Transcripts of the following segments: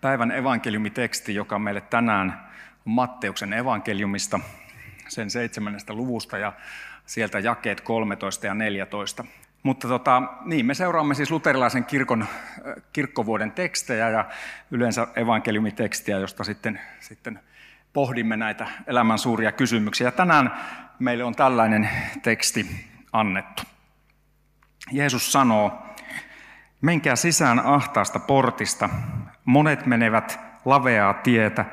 päivän evankeliumiteksti, joka meille tänään on Matteuksen evankeliumista, sen seitsemännestä luvusta ja sieltä jakeet 13 ja 14. Mutta tota, niin, me seuraamme siis luterilaisen kirkon, kirkkovuoden tekstejä ja yleensä evankeliumitekstiä, josta sitten, sitten pohdimme näitä elämän suuria kysymyksiä. Tänään meille on tällainen teksti annettu. Jeesus sanoo, Menkää sisään ahtaasta portista. Monet menevät laveaa tietä,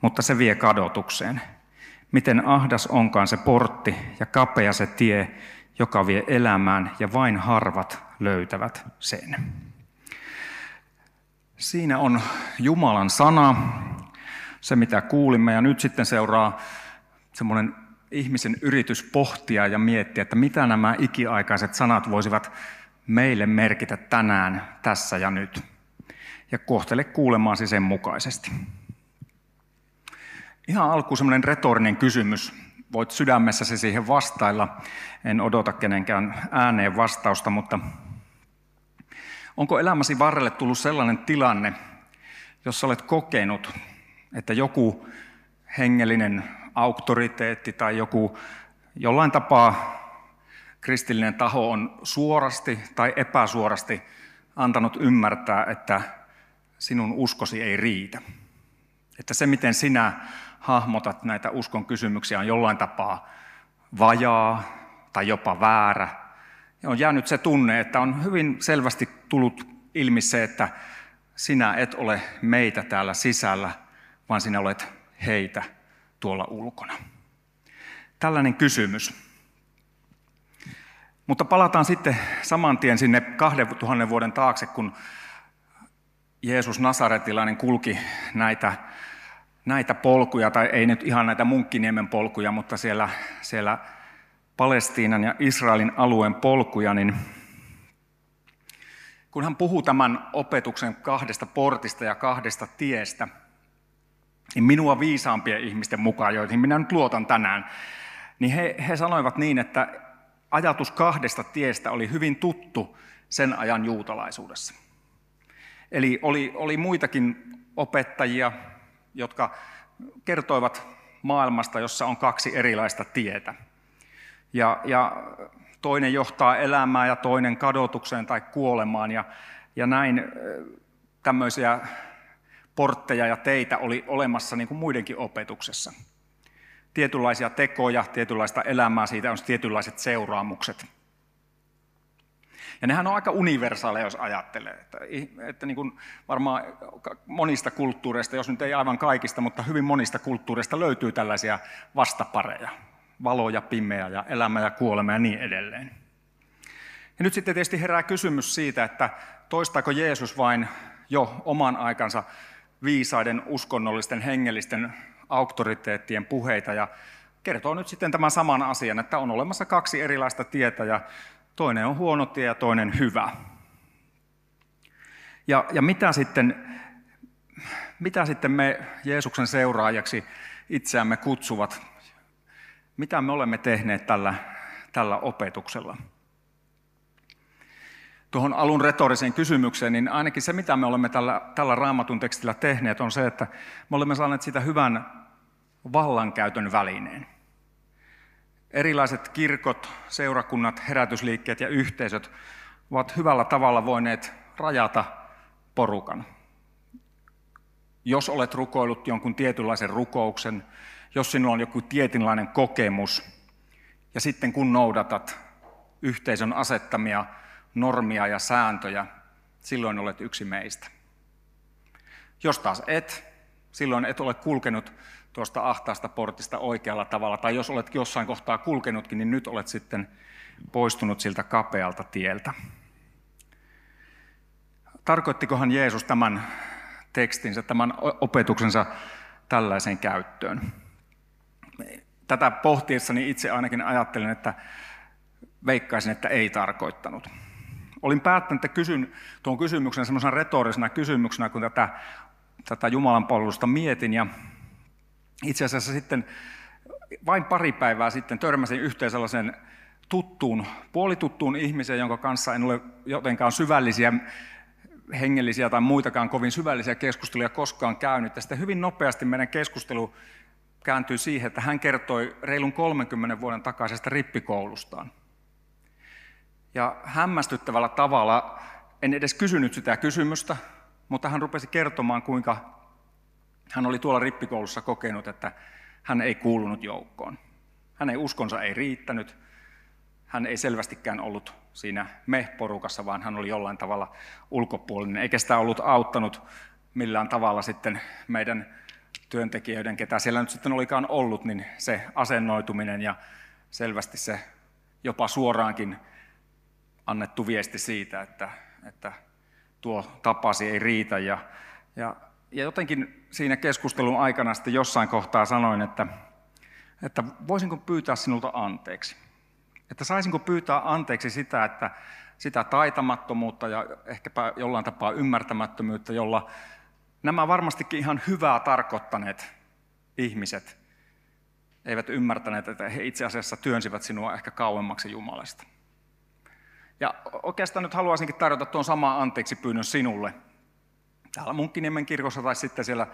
mutta se vie kadotukseen. Miten ahdas onkaan se portti ja kapea se tie, joka vie elämään, ja vain harvat löytävät sen. Siinä on Jumalan sana, se mitä kuulimme, ja nyt sitten seuraa semmoinen ihmisen yritys pohtia ja miettiä, että mitä nämä ikiaikaiset sanat voisivat meille merkitä tänään, tässä ja nyt. Ja kohtele kuulemaasi sen mukaisesti. Ihan alkuun semmoinen retorinen kysymys. Voit sydämessäsi siihen vastailla. En odota kenenkään ääneen vastausta, mutta onko elämäsi varrelle tullut sellainen tilanne, jossa olet kokenut, että joku hengellinen auktoriteetti tai joku jollain tapaa kristillinen taho on suorasti tai epäsuorasti antanut ymmärtää, että sinun uskosi ei riitä. Että se, miten sinä hahmotat näitä uskon kysymyksiä, on jollain tapaa vajaa tai jopa väärä. Ja on jäänyt se tunne, että on hyvin selvästi tullut ilmi se, että sinä et ole meitä täällä sisällä, vaan sinä olet heitä tuolla ulkona. Tällainen kysymys mutta palataan sitten saman tien sinne 2000 vuoden taakse, kun Jeesus Nasaretilainen kulki näitä, näitä polkuja, tai ei nyt ihan näitä Munkkiniemen polkuja, mutta siellä, siellä Palestiinan ja Israelin alueen polkuja, niin kun hän puhuu tämän opetuksen kahdesta portista ja kahdesta tiestä, niin minua viisaampien ihmisten mukaan, joihin minä nyt luotan tänään, niin he, he sanoivat niin, että ajatus kahdesta tiestä oli hyvin tuttu sen ajan juutalaisuudessa. Eli oli, oli muitakin opettajia, jotka kertoivat maailmasta, jossa on kaksi erilaista tietä. Ja, ja toinen johtaa elämään ja toinen kadotukseen tai kuolemaan. Ja, ja näin tämmöisiä portteja ja teitä oli olemassa niin kuin muidenkin opetuksessa tietynlaisia tekoja, tietynlaista elämää, siitä on tietynlaiset seuraamukset. Ja nehän on aika universaaleja, jos ajattelee. Että, että niin kuin varmaan monista kulttuureista, jos nyt ei aivan kaikista, mutta hyvin monista kulttuureista löytyy tällaisia vastapareja. Valo ja pimeä ja elämä ja kuolema ja niin edelleen. Ja nyt sitten tietysti herää kysymys siitä, että toistaako Jeesus vain jo oman aikansa viisaiden uskonnollisten hengellisten auktoriteettien puheita ja kertoo nyt sitten tämän saman asian, että on olemassa kaksi erilaista tietä ja toinen on huono tie ja toinen hyvä. Ja, ja mitä, sitten, mitä sitten me Jeesuksen seuraajaksi itseämme kutsuvat? Mitä me olemme tehneet tällä, tällä opetuksella? Tuohon alun retoriseen kysymykseen, niin ainakin se, mitä me olemme tällä, tällä raamatun tekstillä tehneet, on se, että me olemme saaneet sitä hyvän vallankäytön välineen. Erilaiset kirkot, seurakunnat, herätysliikkeet ja yhteisöt ovat hyvällä tavalla voineet rajata porukan. Jos olet rukoillut jonkun tietynlaisen rukouksen, jos sinulla on joku tietynlainen kokemus, ja sitten kun noudatat yhteisön asettamia normia ja sääntöjä, silloin olet yksi meistä. Jos taas et, silloin et ole kulkenut tuosta ahtaasta portista oikealla tavalla, tai jos olet jossain kohtaa kulkenutkin, niin nyt olet sitten poistunut siltä kapealta tieltä. Tarkoittikohan Jeesus tämän tekstinsä, tämän opetuksensa tällaiseen käyttöön. Tätä pohtiessani itse ainakin ajattelin, että veikkaisin, että ei tarkoittanut. Olin päättänyt, että kysyn tuon kysymyksen semmoisena retorisena kysymyksenä, kun tätä, tätä Jumalan palvelusta mietin. Ja itse asiassa sitten vain pari päivää sitten törmäsin yhteen sellaisen tuttuun, puolituttuun ihmiseen, jonka kanssa en ole jotenkaan syvällisiä hengellisiä tai muitakaan kovin syvällisiä keskusteluja koskaan käynyt. Ja sitten hyvin nopeasti meidän keskustelu kääntyi siihen, että hän kertoi reilun 30 vuoden takaisesta rippikoulustaan. Ja hämmästyttävällä tavalla, en edes kysynyt sitä kysymystä, mutta hän rupesi kertomaan, kuinka hän oli tuolla rippikoulussa kokenut, että hän ei kuulunut joukkoon. Hänen uskonsa ei riittänyt. Hän ei selvästikään ollut siinä me-porukassa, vaan hän oli jollain tavalla ulkopuolinen, eikä sitä ollut auttanut millään tavalla sitten meidän työntekijöiden, ketä siellä nyt sitten olikaan ollut, niin se asennoituminen ja selvästi se jopa suoraankin annettu viesti siitä, että, että tuo tapasi ei riitä. Ja, ja, ja jotenkin siinä keskustelun aikana sitten jossain kohtaa sanoin, että, että voisinko pyytää sinulta anteeksi. Että saisinko pyytää anteeksi sitä, että sitä taitamattomuutta ja ehkäpä jollain tapaa ymmärtämättömyyttä, jolla nämä varmastikin ihan hyvää tarkoittaneet ihmiset eivät ymmärtäneet, että he itse asiassa työnsivät sinua ehkä kauemmaksi Jumalasta. Ja oikeastaan nyt haluaisinkin tarjota tuon saman anteeksi pyynnön sinulle. Täällä Munkkiniemen kirkossa tai sitten siellä,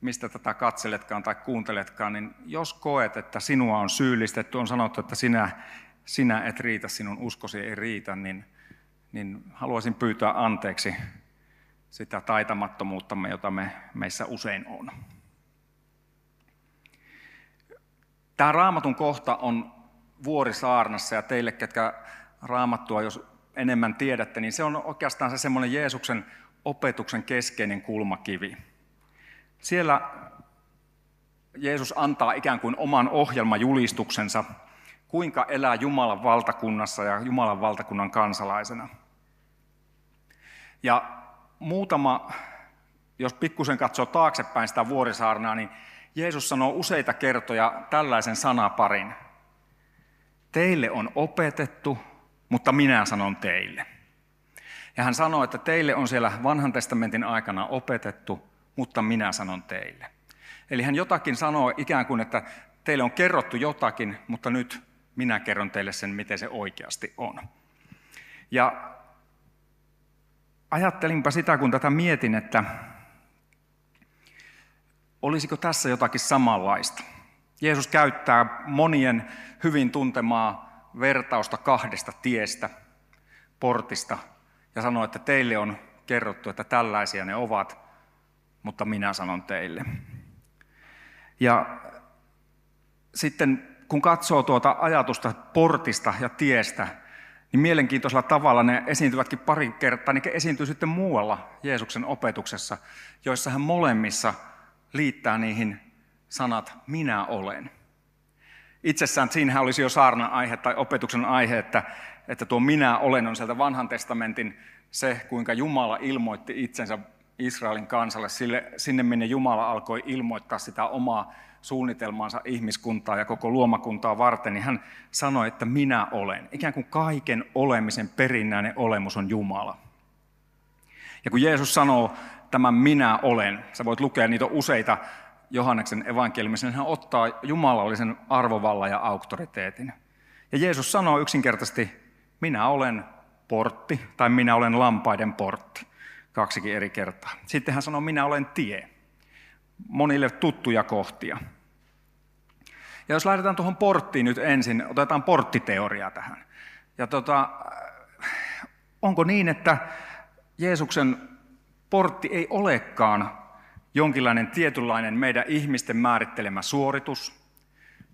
mistä tätä katseletkaan tai kuunteletkaan, niin jos koet, että sinua on syyllistetty, on sanottu, että sinä, sinä et riitä, sinun uskosi ei riitä, niin, niin haluaisin pyytää anteeksi sitä taitamattomuuttamme, jota me, meissä usein on. Tämä raamatun kohta on vuorisaarnassa ja teille, ketkä raamattua, jos enemmän tiedätte, niin se on oikeastaan se semmoinen Jeesuksen opetuksen keskeinen kulmakivi. Siellä Jeesus antaa ikään kuin oman ohjelmajulistuksensa, kuinka elää Jumalan valtakunnassa ja Jumalan valtakunnan kansalaisena. Ja muutama, jos pikkusen katsoo taaksepäin sitä vuorisaarnaa, niin Jeesus sanoo useita kertoja tällaisen sanaparin. Teille on opetettu, mutta minä sanon teille. Ja hän sanoo, että teille on siellä vanhan testamentin aikana opetettu, mutta minä sanon teille. Eli hän jotakin sanoo ikään kuin, että teille on kerrottu jotakin, mutta nyt minä kerron teille sen, miten se oikeasti on. Ja ajattelinpa sitä, kun tätä mietin, että olisiko tässä jotakin samanlaista. Jeesus käyttää monien hyvin tuntemaa vertausta kahdesta tiestä, portista, ja sanoo, että teille on kerrottu, että tällaisia ne ovat, mutta minä sanon teille. Ja sitten kun katsoo tuota ajatusta portista ja tiestä, niin mielenkiintoisella tavalla ne esiintyvätkin pari kertaa, niin esiintyy sitten muualla Jeesuksen opetuksessa, joissa hän molemmissa liittää niihin sanat minä olen. Itsessään siinähän olisi jo saarna aihe tai opetuksen aihe, että, että tuo minä olen on sieltä vanhan testamentin se, kuinka Jumala ilmoitti itsensä Israelin kansalle sille, sinne, minne Jumala alkoi ilmoittaa sitä omaa suunnitelmaansa ihmiskuntaa ja koko luomakuntaa varten, niin hän sanoi, että minä olen. Ikään kuin kaiken olemisen perinnäinen olemus on Jumala. Ja kun Jeesus sanoo tämän minä olen, sä voit lukea niitä useita Johanneksen evankeliumissa, niin hän ottaa jumalallisen arvovallan ja auktoriteetin. Ja Jeesus sanoo yksinkertaisesti, minä olen portti, tai minä olen lampaiden portti. Kaksikin eri kertaa. Sitten hän sanoo, minä olen tie. Monille tuttuja kohtia. Ja jos lähdetään tuohon porttiin nyt ensin, otetaan porttiteoria tähän. Ja tota, onko niin, että Jeesuksen portti ei olekaan jonkinlainen tietynlainen meidän ihmisten määrittelemä suoritus,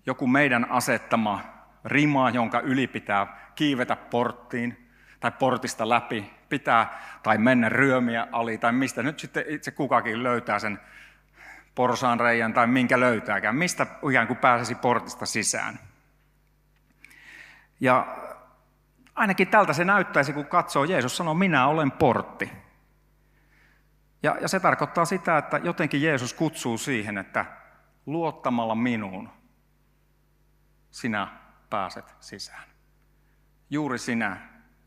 joku meidän asettama rima, jonka yli pitää kiivetä porttiin tai portista läpi, pitää tai mennä ryömiä ali tai mistä nyt sitten itse kukakin löytää sen porsaan reijän tai minkä löytääkään, mistä ikään kuin pääsisi portista sisään. Ja ainakin tältä se näyttäisi, kun katsoo, Jeesus sanoo, minä olen portti. Ja, ja se tarkoittaa sitä, että jotenkin Jeesus kutsuu siihen, että luottamalla minuun sinä pääset sisään. Juuri sinä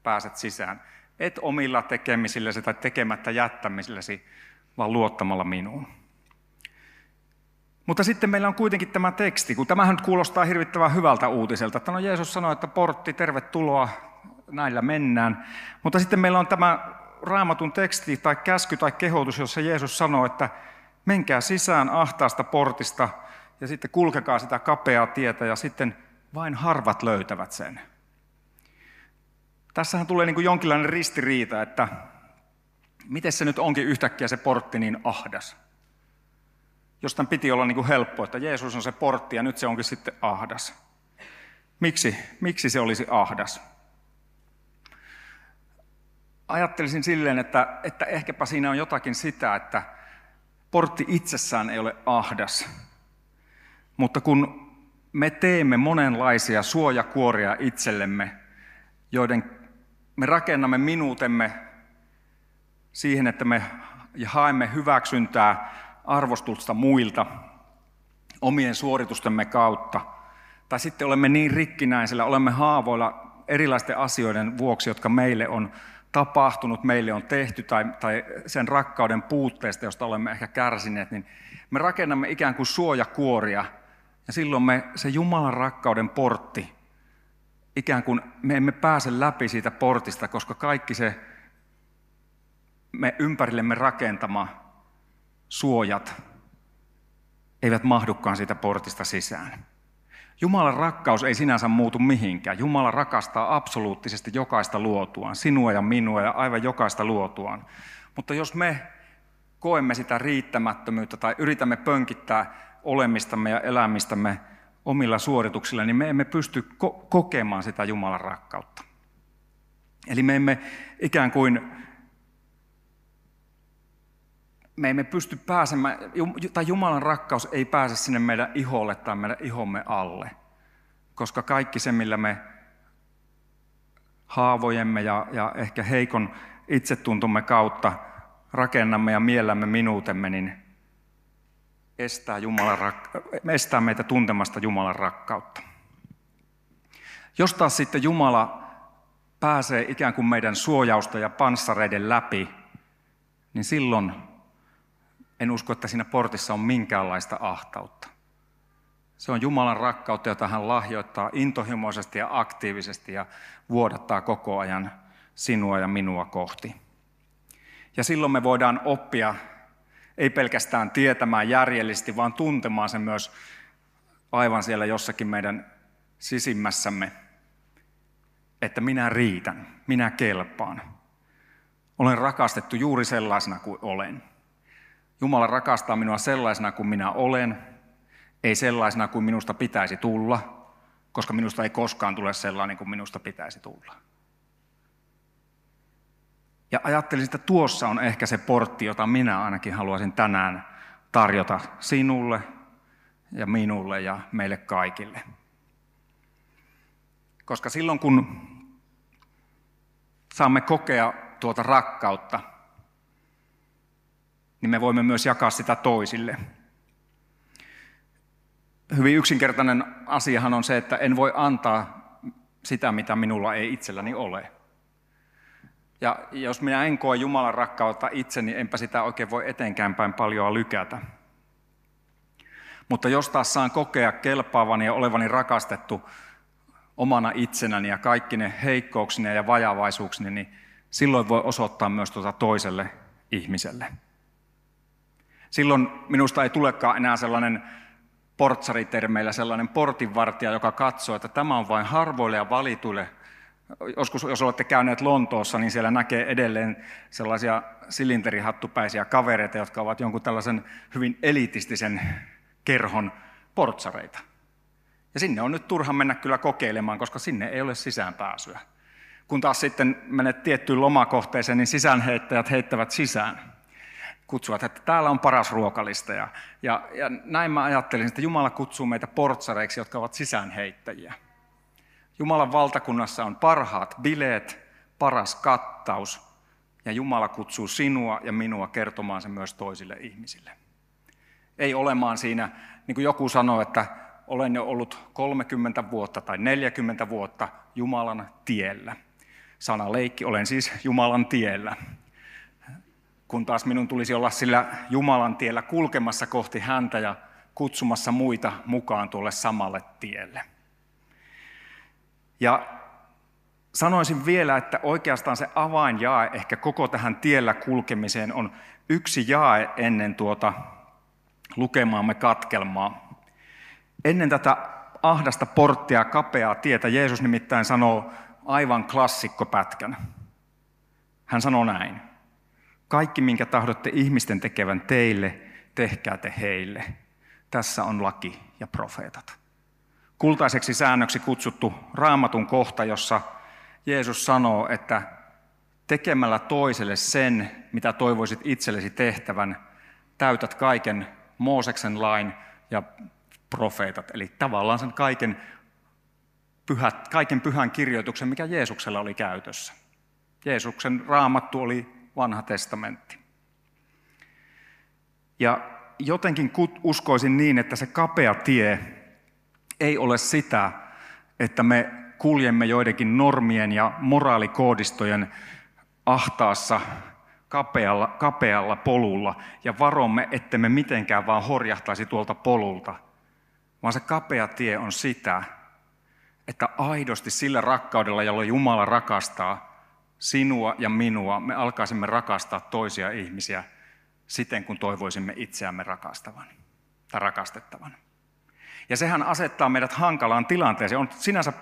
pääset sisään. Et omilla tekemisillesi tai tekemättä jättämisillesi, vaan luottamalla minuun. Mutta sitten meillä on kuitenkin tämä teksti, kun tämähän nyt kuulostaa hirvittävän hyvältä uutiselta, että no Jeesus sanoi, että portti, tervetuloa, näillä mennään. Mutta sitten meillä on tämä raamatun teksti tai käsky tai kehotus, jossa Jeesus sanoo, että menkää sisään ahtaasta portista ja sitten kulkekaa sitä kapeaa tietä ja sitten vain harvat löytävät sen. Tässähän tulee niin kuin jonkinlainen ristiriita, että miten se nyt onkin yhtäkkiä se portti niin ahdas. Jostain piti olla niin kuin helppo, että Jeesus on se portti ja nyt se onkin sitten ahdas. Miksi, miksi se olisi ahdas? Ajattelisin silleen, että, että ehkäpä siinä on jotakin sitä, että portti itsessään ei ole ahdas. Mutta kun me teemme monenlaisia suojakuoria itsellemme, joiden me rakennamme minuutemme siihen, että me haemme hyväksyntää arvostusta muilta omien suoritustemme kautta. Tai sitten olemme niin rikkinäisillä, olemme haavoilla erilaisten asioiden vuoksi, jotka meille on tapahtunut, meille on tehty, tai, tai sen rakkauden puutteesta, josta olemme ehkä kärsineet, niin me rakennamme ikään kuin suojakuoria, ja silloin me, se Jumalan rakkauden portti, ikään kuin me emme pääse läpi siitä portista, koska kaikki se me ympärillemme rakentama suojat eivät mahdukaan siitä portista sisään. Jumalan rakkaus ei sinänsä muutu mihinkään. Jumala rakastaa absoluuttisesti jokaista luotuaan, sinua ja minua ja aivan jokaista luotuaan. Mutta jos me koemme sitä riittämättömyyttä tai yritämme pönkittää olemistamme ja elämistämme omilla suorituksilla, niin me emme pysty ko- kokemaan sitä Jumalan rakkautta. Eli me emme ikään kuin me emme pysty pääsemään, tai Jumalan rakkaus ei pääse sinne meidän iholle tai meidän ihomme alle. Koska kaikki se, millä me haavojemme ja, ja ehkä heikon itsetuntomme kautta rakennamme ja miellämme minuutemme, niin estää, Jumalan rak- estää meitä tuntemasta Jumalan rakkautta. Jos taas sitten Jumala pääsee ikään kuin meidän suojausta ja panssareiden läpi, niin silloin en usko, että siinä portissa on minkäänlaista ahtautta. Se on Jumalan rakkautta, jota hän lahjoittaa intohimoisesti ja aktiivisesti ja vuodattaa koko ajan sinua ja minua kohti. Ja silloin me voidaan oppia ei pelkästään tietämään järjellisesti, vaan tuntemaan sen myös aivan siellä jossakin meidän sisimmässämme, että minä riitän, minä kelpaan. Olen rakastettu juuri sellaisena kuin olen. Jumala rakastaa minua sellaisena kuin minä olen, ei sellaisena kuin minusta pitäisi tulla, koska minusta ei koskaan tule sellainen kuin minusta pitäisi tulla. Ja ajattelin, että tuossa on ehkä se portti, jota minä ainakin haluaisin tänään tarjota sinulle ja minulle ja meille kaikille. Koska silloin kun saamme kokea tuota rakkautta, niin me voimme myös jakaa sitä toisille. Hyvin yksinkertainen asiahan on se, että en voi antaa sitä, mitä minulla ei itselläni ole. Ja jos minä en koe Jumalan rakkautta itse, niin enpä sitä oikein voi etenkään päin paljon lykätä. Mutta jos taas saan kokea kelpaavani ja olevani rakastettu omana itsenäni ja kaikki ne heikkouksine ja vajavaisuuksine, niin silloin voi osoittaa myös tuota toiselle ihmiselle. Silloin minusta ei tulekaan enää sellainen portsaritermeillä sellainen portinvartija, joka katsoo, että tämä on vain harvoille ja valituille. Joskus, jos olette käyneet Lontoossa, niin siellä näkee edelleen sellaisia silinterihattupäisiä kavereita, jotka ovat jonkun tällaisen hyvin elitistisen kerhon portsareita. Ja sinne on nyt turha mennä kyllä kokeilemaan, koska sinne ei ole sisäänpääsyä. Kun taas sitten menet tiettyyn lomakohteeseen, niin sisäänheittäjät heittävät sisään kutsuvat, että täällä on paras ruokalista. Ja, ja, ja näin mä ajattelin, että Jumala kutsuu meitä portsareiksi, jotka ovat sisäänheittäjiä. Jumalan valtakunnassa on parhaat bileet, paras kattaus, Ja Jumala kutsuu sinua ja minua kertomaan sen myös toisille ihmisille. Ei olemaan siinä, niin kuin joku sanoi, että olen jo ollut 30 vuotta tai 40 vuotta Jumalan tiellä. Sana leikki, olen siis Jumalan tiellä. Kun taas minun tulisi olla sillä Jumalan tiellä kulkemassa kohti häntä ja kutsumassa muita mukaan tuolle samalle tielle. Ja sanoisin vielä, että oikeastaan se avainjae ehkä koko tähän tiellä kulkemiseen on yksi jae ennen tuota lukemaamme katkelmaa. Ennen tätä ahdasta porttia, kapeaa tietä, Jeesus nimittäin sanoo aivan klassikkopätkän. Hän sanoo näin. Kaikki, minkä tahdotte ihmisten tekevän teille, tehkää te heille. Tässä on laki ja profeetat. Kultaiseksi säännöksi kutsuttu raamatun kohta, jossa Jeesus sanoo, että tekemällä toiselle sen, mitä toivoisit itsellesi tehtävän, täytät kaiken Mooseksen lain ja profeetat, eli tavallaan sen kaiken, pyhät, kaiken pyhän kirjoituksen, mikä Jeesuksella oli käytössä. Jeesuksen raamattu oli vanha testamentti. Ja jotenkin uskoisin niin, että se kapea tie ei ole sitä, että me kuljemme joidenkin normien ja moraalikoodistojen ahtaassa kapealla, kapealla polulla ja varomme, ettemme mitenkään vaan horjahtaisi tuolta polulta, vaan se kapea tie on sitä, että aidosti sillä rakkaudella, jolla Jumala rakastaa sinua ja minua, me alkaisimme rakastaa toisia ihmisiä siten, kun toivoisimme itseämme rakastavan tai rakastettavan. Ja sehän asettaa meidät hankalaan tilanteeseen. On sinänsä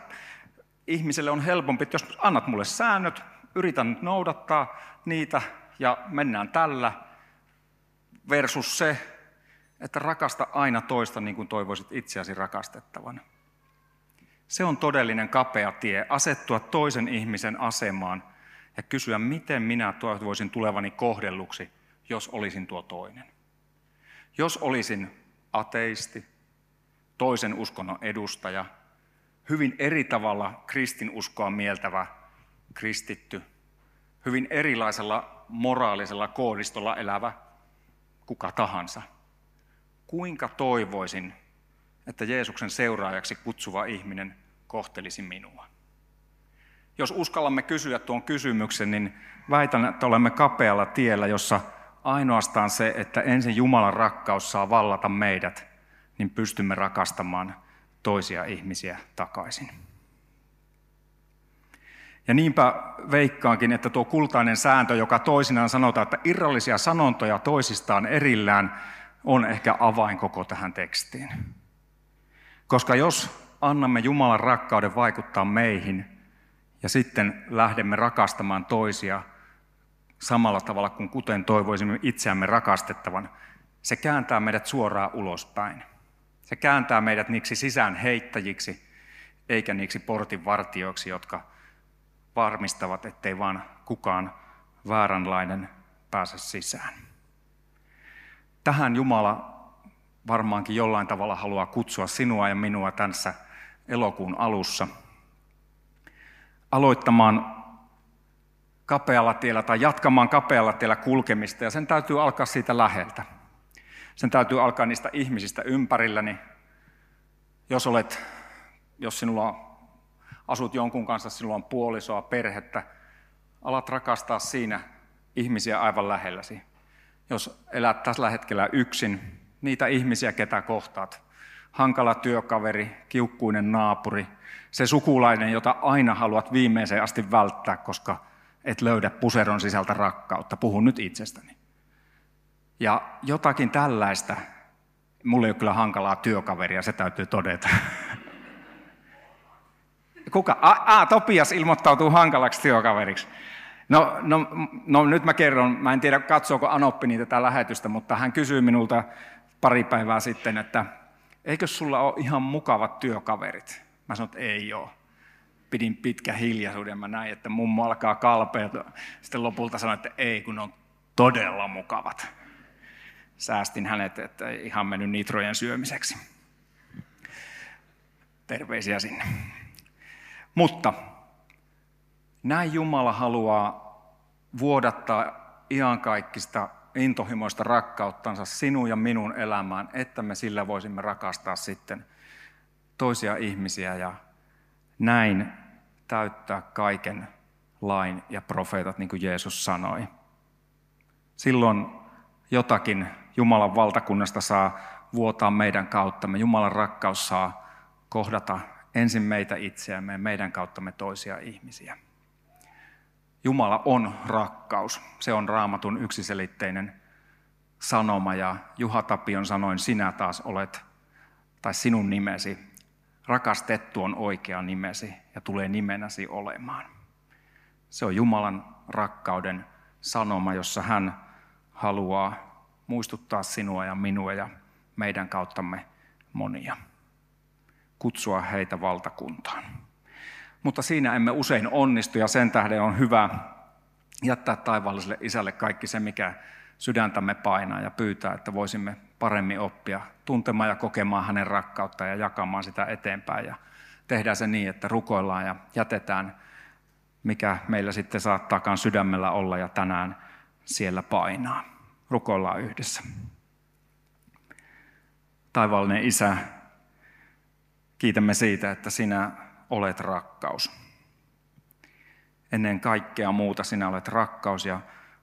ihmiselle on helpompi, että jos annat mulle säännöt, yritän nyt noudattaa niitä ja mennään tällä, versus se, että rakasta aina toista niin kuin toivoisit itseäsi rakastettavan. Se on todellinen kapea tie, asettua toisen ihmisen asemaan ja kysyä, miten minä toivoisin tulevani kohdelluksi, jos olisin tuo toinen. Jos olisin ateisti, toisen uskonnon edustaja, hyvin eri tavalla kristinuskoa mieltävä kristitty, hyvin erilaisella moraalisella koodistolla elävä kuka tahansa. Kuinka toivoisin, että Jeesuksen seuraajaksi kutsuva ihminen kohtelisi minua? Jos uskallamme kysyä tuon kysymyksen, niin väitän, että olemme kapealla tiellä, jossa ainoastaan se, että ensin Jumalan rakkaus saa vallata meidät, niin pystymme rakastamaan toisia ihmisiä takaisin. Ja niinpä veikkaankin, että tuo kultainen sääntö, joka toisinaan sanotaan, että irrallisia sanontoja toisistaan erillään, on ehkä avain koko tähän tekstiin. Koska jos annamme Jumalan rakkauden vaikuttaa meihin ja sitten lähdemme rakastamaan toisia samalla tavalla kuin kuten toivoisimme itseämme rakastettavan, se kääntää meidät suoraan ulospäin. Se kääntää meidät niiksi sisään heittäjiksi, eikä niiksi portinvartioiksi, jotka varmistavat, ettei vaan kukaan vääränlainen pääse sisään. Tähän Jumala varmaankin jollain tavalla haluaa kutsua sinua ja minua tässä elokuun alussa aloittamaan kapealla tiellä tai jatkamaan kapealla tiellä kulkemista ja sen täytyy alkaa siitä läheltä. Sen täytyy alkaa niistä ihmisistä ympärilläni. Jos, olet, jos sinulla on, asut jonkun kanssa, sinulla on puolisoa, perhettä, alat rakastaa siinä ihmisiä aivan lähelläsi. Jos elät tällä hetkellä yksin, niitä ihmisiä, ketä kohtaat, hankala työkaveri, kiukkuinen naapuri, se sukulainen, jota aina haluat viimeiseen asti välttää, koska et löydä puseron sisältä rakkautta. Puhun nyt itsestäni. Ja jotakin tällaista, mulla ei ole kyllä hankalaa työkaveria, se täytyy todeta. Kuka? Ah, Topias ilmoittautuu hankalaksi työkaveriksi. No, no, no nyt mä kerron, mä en tiedä katsoako Anoppi niitä tätä lähetystä, mutta hän kysyi minulta pari päivää sitten, että eikö sulla ole ihan mukavat työkaverit? Mä sanoin, että ei ole. Pidin pitkä hiljaisuuden, mä näin, että mummo alkaa kalpea. Sitten lopulta sanoin, että ei, kun on todella mukavat säästin hänet, että ei ihan mennyt nitrojen syömiseksi. Terveisiä sinne. Mutta näin Jumala haluaa vuodattaa iankaikkista intohimoista rakkauttansa sinun ja minun elämään, että me sillä voisimme rakastaa sitten toisia ihmisiä ja näin täyttää kaiken lain ja profeetat, niin kuin Jeesus sanoi. Silloin jotakin Jumalan valtakunnasta saa vuotaa meidän kauttamme. Jumalan rakkaus saa kohdata ensin meitä itseämme ja meidän kauttamme toisia ihmisiä. Jumala on rakkaus. Se on raamatun yksiselitteinen sanoma ja Juha Tapion sanoin, sinä taas olet, tai sinun nimesi, rakastettu on oikea nimesi ja tulee nimenäsi olemaan. Se on Jumalan rakkauden sanoma, jossa hän haluaa muistuttaa sinua ja minua ja meidän kauttamme monia. Kutsua heitä valtakuntaan. Mutta siinä emme usein onnistu ja sen tähden on hyvä jättää taivaalliselle isälle kaikki se, mikä sydäntämme painaa ja pyytää, että voisimme paremmin oppia tuntemaan ja kokemaan hänen rakkautta ja jakamaan sitä eteenpäin. Ja tehdään se niin, että rukoillaan ja jätetään, mikä meillä sitten saattaakaan sydämellä olla ja tänään siellä painaa. Rukoillaan yhdessä. Taivaallinen Isä, kiitämme siitä, että sinä olet rakkaus. Ennen kaikkea muuta sinä olet rakkaus ja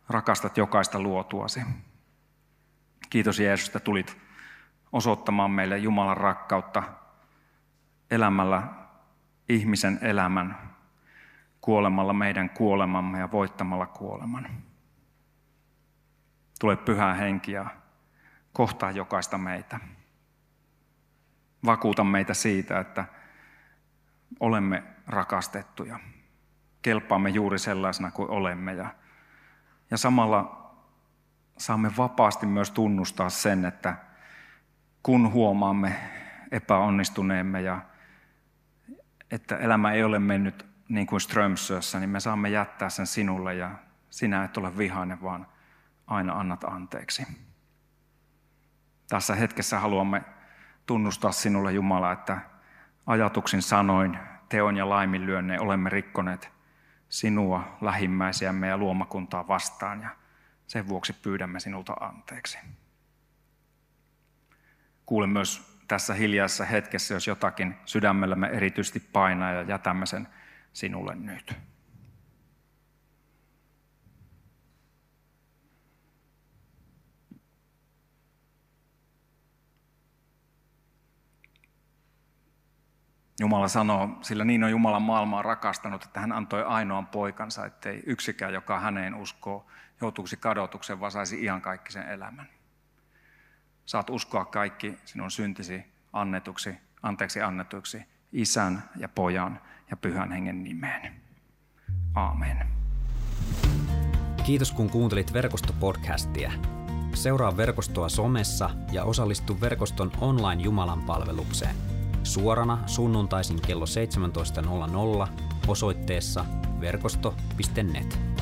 rakastat jokaista luotuasi. Kiitos Jeesus, että tulit osoittamaan meille Jumalan rakkautta elämällä ihmisen elämän, kuolemalla meidän kuolemamme ja voittamalla kuoleman. Tule pyhää henki ja kohtaa jokaista meitä. Vakuuta meitä siitä, että olemme rakastettuja. Kelpaamme juuri sellaisena kuin olemme. Ja, ja samalla saamme vapaasti myös tunnustaa sen, että kun huomaamme epäonnistuneemme ja että elämä ei ole mennyt niin kuin Strömsössä, niin me saamme jättää sen sinulle ja sinä et ole vihainen, vaan aina annat anteeksi. Tässä hetkessä haluamme tunnustaa sinulle Jumala, että ajatuksin sanoin, teon ja laiminlyönne olemme rikkoneet sinua, lähimmäisiämme ja luomakuntaa vastaan ja sen vuoksi pyydämme sinulta anteeksi. Kuule myös tässä hiljaisessa hetkessä, jos jotakin sydämellämme erityisesti painaa ja jätämme sen sinulle nyt. Jumala sanoo, sillä niin on Jumala maailmaa rakastanut, että hän antoi ainoan poikansa, ettei yksikään, joka häneen uskoo, joutuisi kadotuksen, vaan saisi iankaikkisen elämän. Saat uskoa kaikki sinun syntisi annetuksi, anteeksi annetuksi isän ja pojan ja pyhän hengen nimeen. Aamen. Kiitos kun kuuntelit verkostopodcastia. Seuraa verkostoa somessa ja osallistu verkoston online Jumalan palvelukseen – suorana sunnuntaisin kello 17.00 osoitteessa verkosto.net.